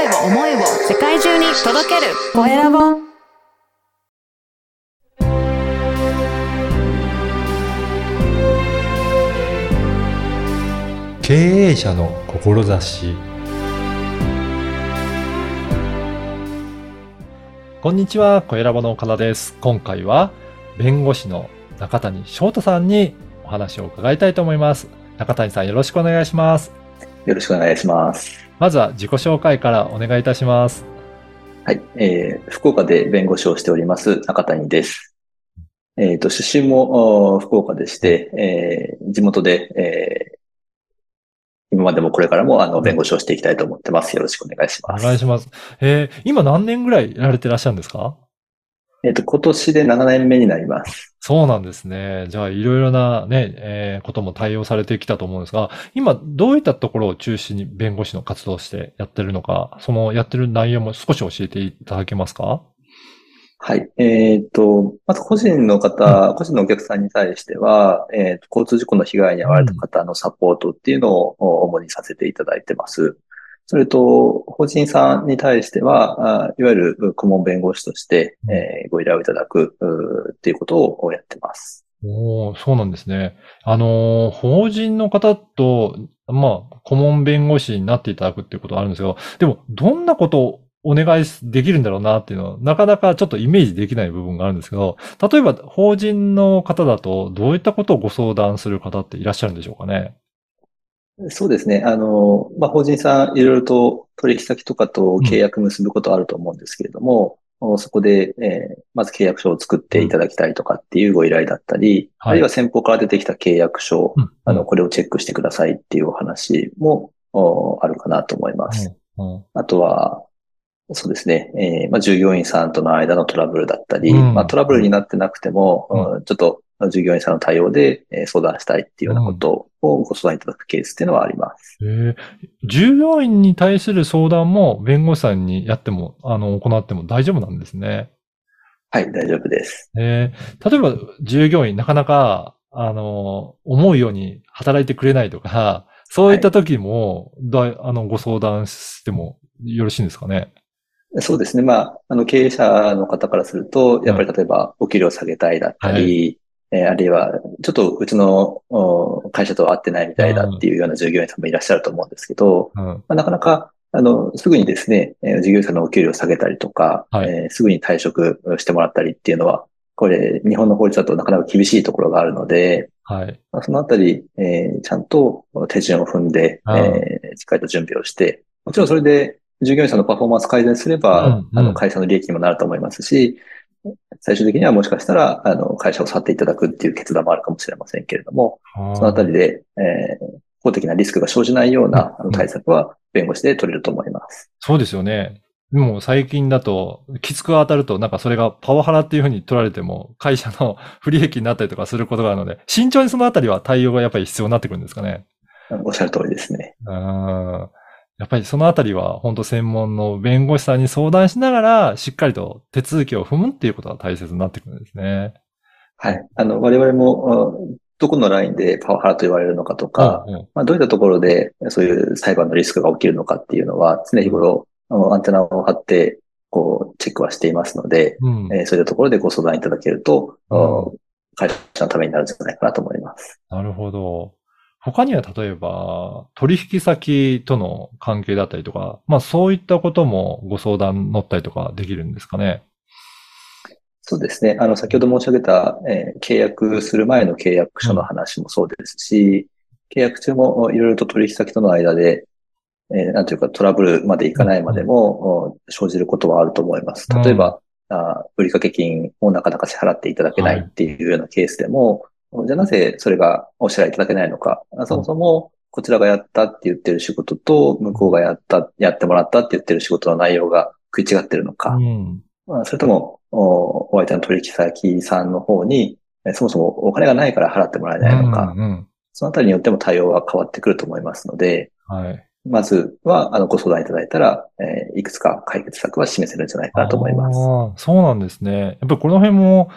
声を、思いを世界中に届けるコエラボ。経営者の志こんにちは、小ラボの岡田です。今回は弁護士の中谷翔太さんにお話を伺いたいと思います。中谷さんよろしくお願いします。よろしくお願いします。まずは自己紹介からお願いいたします。はい。えー、福岡で弁護士をしております、中谷です。えっ、と、出身もお福岡でして、えー、地元で、えー、今までもこれからも、あの、弁護士をしていきたいと思ってます。よろしくお願いしおます。願いします。えー、今何年ぐらいやられてらっしゃるんですか？えっ、と、今年で7年目になります。そうなんですね。じゃあ、いろいろなね、えーことも対応されてきたと思うんですが、今、どういったところを中心に弁護士の活動をしてやってるのか、そのやってる内容も少し教えていただけますか？はい。えっ、と、まず個人の方、個人のお客さんに対しては、えーと交通事故の被害に遭われた方のサポートっていうのをお主にさせていただいてます。それと、法人さんに対しては、あいわゆる顧問弁護士として、えーご依頼をいただくっていうことをやってます。おーそうなんですね。あのー法人の方と、まあ、顧問弁護士になっていただくっていうことはあるんですけど、でも、どんなことをお願いできるんだろうなっていうのは、なかなかちょっとイメージできない部分があるんですけど、例えば、法人の方だと、どういったことをご相談する方っていらっしゃるんでしょうかね？そうですね。あの、まあ、法人さん、いろいろと取引先とかと契約結ぶことあると思うんですけれども、おそこで、えーまず契約書を作っていただきたいとかっていうご依頼だったり、はい。あるいは先方から出てきた契約書、うん。あの、これをチェックしてくださいっていうお話も、おあるかなと思います。うん。うん。あとは、そうですね、えーまあ、従業員さんとの間のトラブルだったり、うん。まあ、トラブルになってなくても、うん。うんちょっと従業員さんの対応でえー相談したいっていうようなことをご相談いただくケースっていうのはあります。えー従業員に対する相談も弁護士さんにやっても、あの、行っても大丈夫なんですね。はい、大丈夫です。えー例えば、従業員なかなか、あの、思うように働いてくれないとか、そういった時も、だいあの、ご相談してもよろしいんですかね？そうですね。まあ、あの、経営者の方からすると、やっぱり例えば、お給料下げたいだったり、えーあるいは、ちょっとうちのお会社と合ってないみたいだっていうような従業員さんもいらっしゃると思うんですけど、うん。まあ、なかなか、あの、すぐにですね、えー従業員さんのお給料を下げたりとか、はいえーすぐに退職してもらったりっていうのは、これ、日本の法律だとなかなか厳しいところがあるので、はい。まあ、そのあたり、えーちゃんと手順を踏んで、えーしっかりと準備をして、もちろんそれで従業員さんのパフォーマンス改善すれば、うんうんあの、会社の利益にもなると思いますし、最終的にはもしかしたら、あの、会社を去っていただくっていう決断もあるかもしれませんけれども、そのあたりで、えー法的なリスクが生じないような対策は弁護士で取れると思います。そうですよね。でも最近だと、きつく当たると、なんかそれがパワハラっていうふうに取られても、会社の 不利益になったりとかすることがあるので、慎重にそのあたりは対応がやっぱり必要になってくるんですかね。おっしゃる通りですね。うんやっぱりそのあたりは本当専門の弁護士さんに相談しながら、しっかりと手続きを踏むっていうことが大切になってくるんですね。はい。あの、我々も、あどこのラインでパワハラと言われるのかとか、うんうんまあ、どういったところでそういう裁判のリスクが起きるのかっていうのは、常日頃、アンテナを張って、こう、チェックはしていますので、うんえーそういったところでご相談いただけると、うんあ会社のためになるんじゃないかなと思います。なるほど。他には例えば、取引先との関係だったりとか、まあそういったこともご相談乗ったりとかできるんですかね？そうですね。あの、先ほど申し上げた、えー契約する前の契約書の話もそうですし、契約中もいろいろと取引先との間で、えーなんていうかトラブルまでいかないまでも、お生じることはあると思います。例えば、あ売掛金をなかなか支払っていただけないっていうようなケースでも、じゃあなぜそれがお支払いいただけないのか。あそもそも、こちらがやったって言ってる仕事と、向こうがやった、やってもらったって言ってる仕事の内容が食い違ってるのか。うん。まあ、それとも、おお相手の取引先さんの方に、えそもそもお金がないから払ってもらえないのか、うんうんそのあたりによっても対応は変わってくると思いますので、はい。まずは、あの、ご相談いただいたら、えーいくつか解決策は示せるんじゃないかなと思います。そうなんですね。やっぱりこの辺も、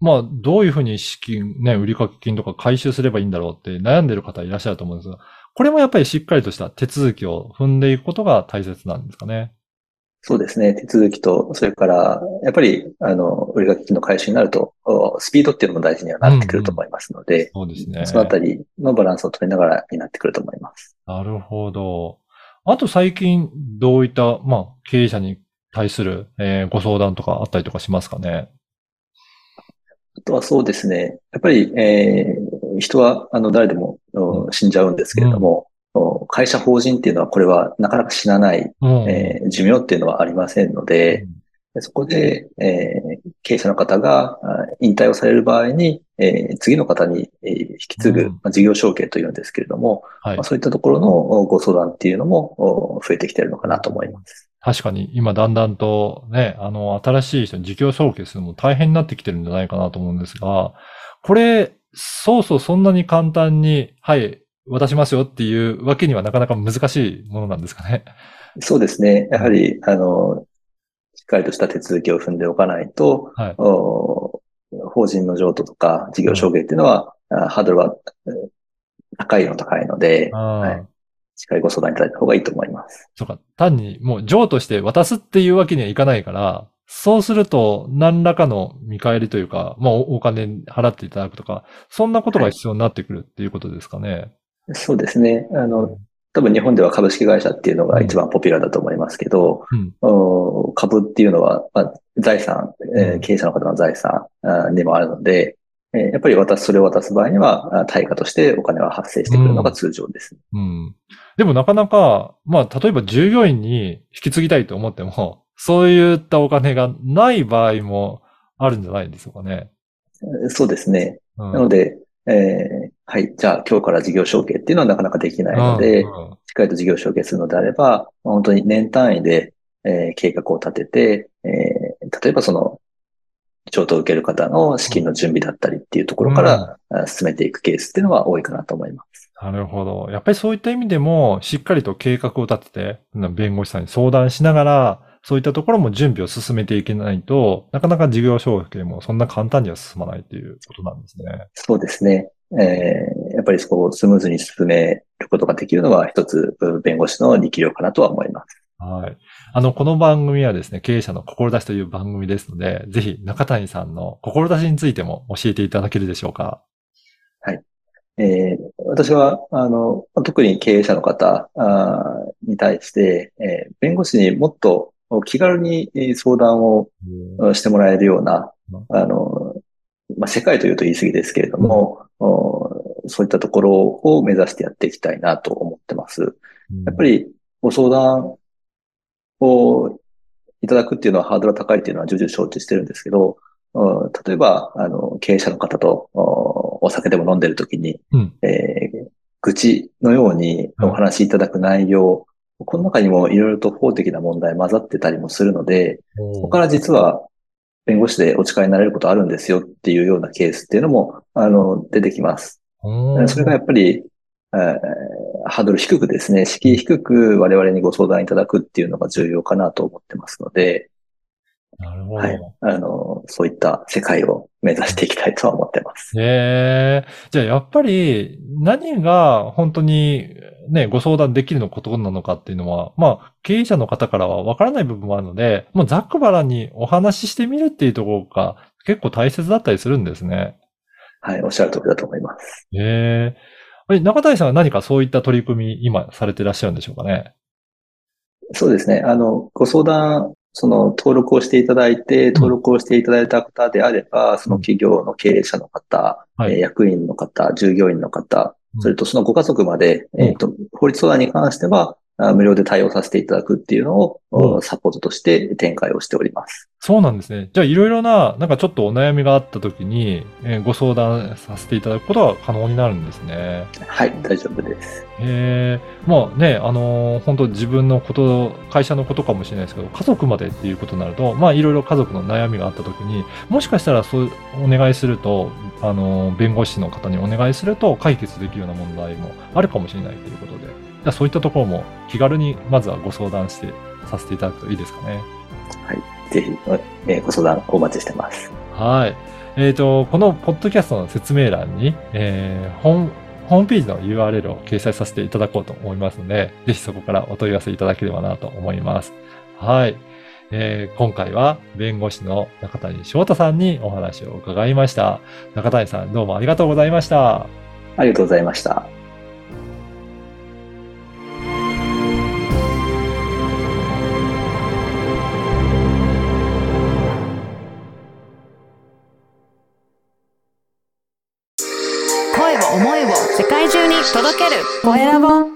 まあ、どういうふうに資金、ね、売掛金とか回収すればいいんだろうって悩んでる方いらっしゃると思うんですが、これもやっぱりしっかりとした手続きを踏んでいくことが大切なんですかね？そうですね。手続きと、それから、やっぱり、あの、売掛金の回収になると、おスピードっていうのも大事にはなってくると思いますので、そうですね。そのあたりのバランスを取りながらになってくると思います。なるほど。あと最近、どういった、まあ、経営者に対する、えーご相談とかあったりとかしますかね？あとはそうですね。やっぱり、えー人は、あの、誰でも、お死んじゃうんですけれども、お会社法人っていうのは、これはなかなか死なない、うん。えー寿命っていうのはありませんので、そこで、えー経営者の方があ引退をされる場合に、えー次の方に、えー引き継ぐ、うんまあ、事業承継というんですけれども、はいまあ、。そういったところのおご相談っていうのもお増えてきているのかなと思います。確かに、今だんだんとね、あの、新しい人に事業承継するのも大変になってきてるんじゃないかなと思うんですが、これ、そうそうそんなに簡単に、はい、渡しますよっていうわけにはなかなか難しいものなんですかね。そうですね。やはり、あの、しっかりとした手続きを踏んでおかないと、はい。お法人の譲渡とか事業承継っていうのは、あハードルはえー高いの高いので、はいしっかりご相談いただいた方がいいと思います。そうか。単にもう譲渡して渡すっていうわけにはいかないから、そうすると何らかの見返りというか、まあおお金払っていただくとか、そんなことが必要になってくるっていうことですかね。そうですね。あの、多分日本では株式会社っていうのが一番ポピュラーだと思いますけど、うん。お株っていうのは、まあ、財産、経営者の方の財産あーでもあるので、えーやっぱり渡す、それを渡す場合には、あ対価としてお金は発生してくるのが通常です。うん。でもなかなか、まあ、例えば従業員に引き継ぎたいと思っても、そういったお金がない場合もあるんじゃないでしょうかね。えーそうですね。うん、なので、えーはい、じゃあ今日から事業承継っていうのはなかなかできないので、しうんうんっかりと事業承継するのであれば、まあ本当に年単位で、えー計画を立てて、えー例えばその、譲渡を受ける方の資金の準備だったりっていうところから、あ進めていくケースっていうのは多いかなと思います。なるほど。やっぱりそういった意味でも、しっかりと計画を立てて、うん弁護士さんに相談しながら、そういったところも準備を進めていけないと、なかなか事業承継もそんな簡単には進まないっていうことなんですね。そうですね。えーやっぱりそこをスムーズに進めることができるのは一つ、うん弁護士の力量かなとは思います。はい。あの、この番組はですね、経営者の志という番組ですので、ぜひ中谷さんの志についても教えていただけるでしょうか。えー私は、あの、特に経営者の方に対して、えー弁護士にもっと気軽にえー相談をうん。してもらえるようなうん、あの、まあ、世界というと言い過ぎですけれども、おそういったところを目指してやっていきたいなと思ってます。やっぱりご相談をいただくっていうのはハードルが高いっていうのは重々承知してるんですけど、うん例えば、あの、経営者の方とおお酒でも飲んでる時に、うん。えー愚痴のようにお話しいただく内容、この中にもいろいろと法的な問題混ざってたりもするので、そこから実は弁護士でお力になれることあるんですよっていうようなケースっていうのも、あの、出てきます。おそれがやっぱり、えーハードル低くですね、敷居低く我々にご相談いただくっていうのが重要かなと思ってますので、なるほど。はい。あの、そういった世界を目指していきたいとは思ってます。へえ。じゃあやっぱり何が本当にね、ご相談できるのことなのかっていうのは、まあ経営者の方からはわからない部分もあるので、もうざっくばらんにお話ししてみるっていうところが結構大切だったりするんですね。はい、おっしゃる通りだと思います。へえ。え中谷さんは何かそういった取り組み今されてらっしゃるんでしょうかね？そうですね。あの、ご相談、その登録をしていただいて、登録をしていただいた方であれば、その企業の経営者の方、はい。えー役員の方、従業員の方うん、それとそのご家族まで、うん。えっと、法律相談に関しては、あ無料で対応させていただくっていうのを、うんサポートとして展開をしております。そうなんですね。じゃあいろいろな、なんかちょっとお悩みがあった時に、えーご相談させていただくことが可能になるんですね。はい、大丈夫です。へえ、まあね、あのー本当自分のこと、会社のことかもしれないですけど、家族までっていうことになると、まあいろいろ家族の悩みがあった時に、もしかしたらそうお願いすると、あのー弁護士の方にお願いすると解決できるような問題もあるかもしれないということで、じゃあそういったところも気軽にまずはご相談してさせていただくといいですかね。ぜひ、えーご相談お待ちしてます。はい。えっ、と、このポッドキャストの説明欄に、えー、ホームホームページの URL を掲載させていただこうと思いますので、ぜひそこからお問い合わせいただければなと思います。はい。えー今回は弁護士の中谷翔太さんにお話を伺いました。中谷さんどうもありがとうございました。ありがとうございました。声